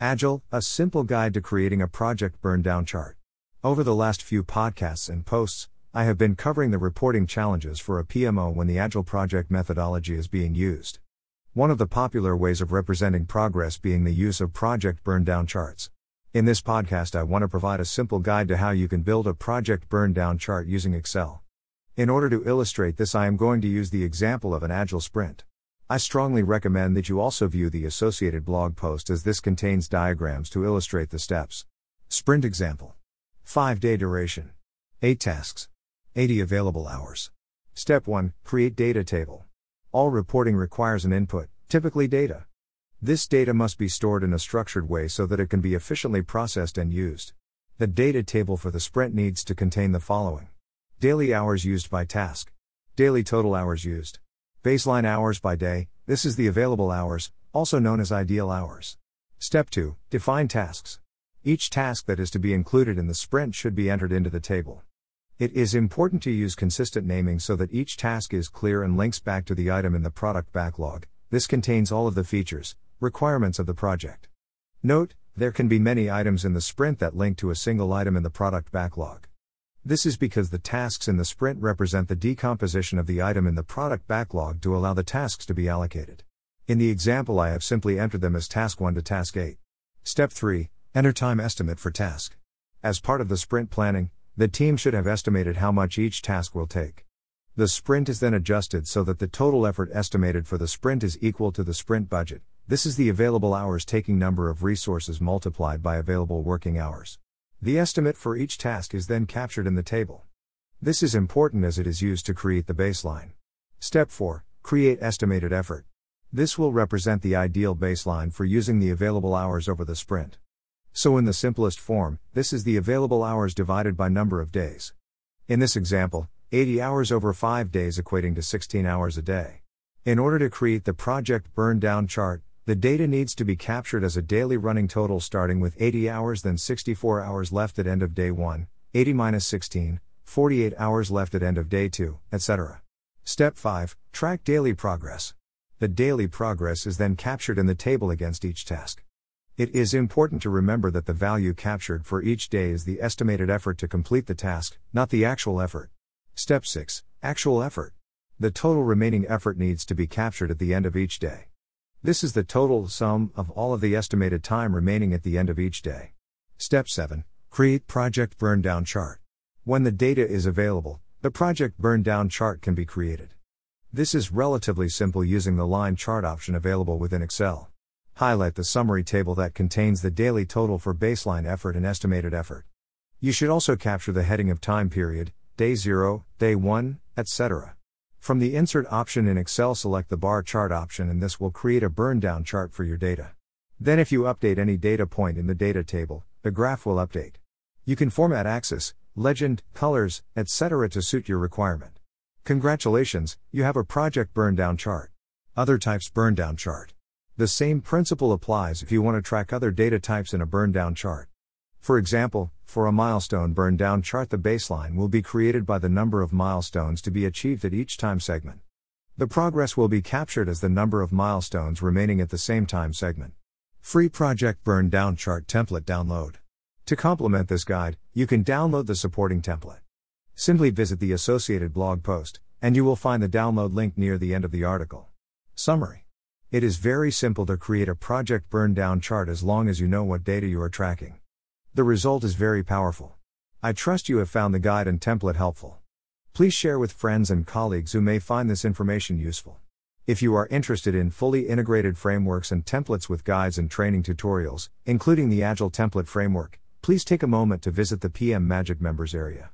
Agile, a simple guide to creating a project burn down chart. Over the last few podcasts and posts, I have been covering the reporting challenges for a PMO when the Agile project methodology is being used. One of the popular ways of representing progress being the use of project burn down charts. In this podcast, I want to provide a simple guide to how you can build a project burn down chart using Excel. In order to illustrate this, I am going to use the example of an Agile sprint. I strongly recommend that you also view the associated blog post as this contains diagrams to illustrate the steps. Sprint example 5 day duration, 8 tasks, 80 available hours. Step 1 Create data table. All reporting requires an input, typically data. This data must be stored in a structured way so that it can be efficiently processed and used. The data table for the sprint needs to contain the following Daily hours used by task, daily total hours used, Baseline hours by day, this is the available hours, also known as ideal hours. Step 2 Define tasks. Each task that is to be included in the sprint should be entered into the table. It is important to use consistent naming so that each task is clear and links back to the item in the product backlog. This contains all of the features, requirements of the project. Note, there can be many items in the sprint that link to a single item in the product backlog. This is because the tasks in the sprint represent the decomposition of the item in the product backlog to allow the tasks to be allocated. In the example, I have simply entered them as task 1 to task 8. Step 3 Enter time estimate for task. As part of the sprint planning, the team should have estimated how much each task will take. The sprint is then adjusted so that the total effort estimated for the sprint is equal to the sprint budget. This is the available hours taking number of resources multiplied by available working hours. The estimate for each task is then captured in the table. This is important as it is used to create the baseline. Step 4 Create estimated effort. This will represent the ideal baseline for using the available hours over the sprint. So, in the simplest form, this is the available hours divided by number of days. In this example, 80 hours over 5 days equating to 16 hours a day. In order to create the project burn down chart, the data needs to be captured as a daily running total starting with 80 hours, then 64 hours left at end of day 1, 80 minus 16, 48 hours left at end of day 2, etc. Step 5 Track daily progress. The daily progress is then captured in the table against each task. It is important to remember that the value captured for each day is the estimated effort to complete the task, not the actual effort. Step 6 Actual effort. The total remaining effort needs to be captured at the end of each day. This is the total sum of all of the estimated time remaining at the end of each day. Step 7 Create Project Burn Down Chart. When the data is available, the project burn down chart can be created. This is relatively simple using the line chart option available within Excel. Highlight the summary table that contains the daily total for baseline effort and estimated effort. You should also capture the heading of time period, day 0, day 1, etc. From the Insert option in Excel, select the bar chart option, and this will create a burn down chart for your data. Then, if you update any data point in the data table, the graph will update. You can format axis, legend, colors, etc. to suit your requirement. Congratulations, you have a project burn down chart. Other types burn down chart. The same principle applies if you want to track other data types in a burn down chart. For example, for a milestone burn down chart, the baseline will be created by the number of milestones to be achieved at each time segment. The progress will be captured as the number of milestones remaining at the same time segment. Free Project Burn Down Chart Template Download. To complement this guide, you can download the supporting template. Simply visit the associated blog post, and you will find the download link near the end of the article. Summary It is very simple to create a project burn down chart as long as you know what data you are tracking. The result is very powerful. I trust you have found the guide and template helpful. Please share with friends and colleagues who may find this information useful. If you are interested in fully integrated frameworks and templates with guides and training tutorials, including the Agile Template Framework, please take a moment to visit the PM Magic Members area.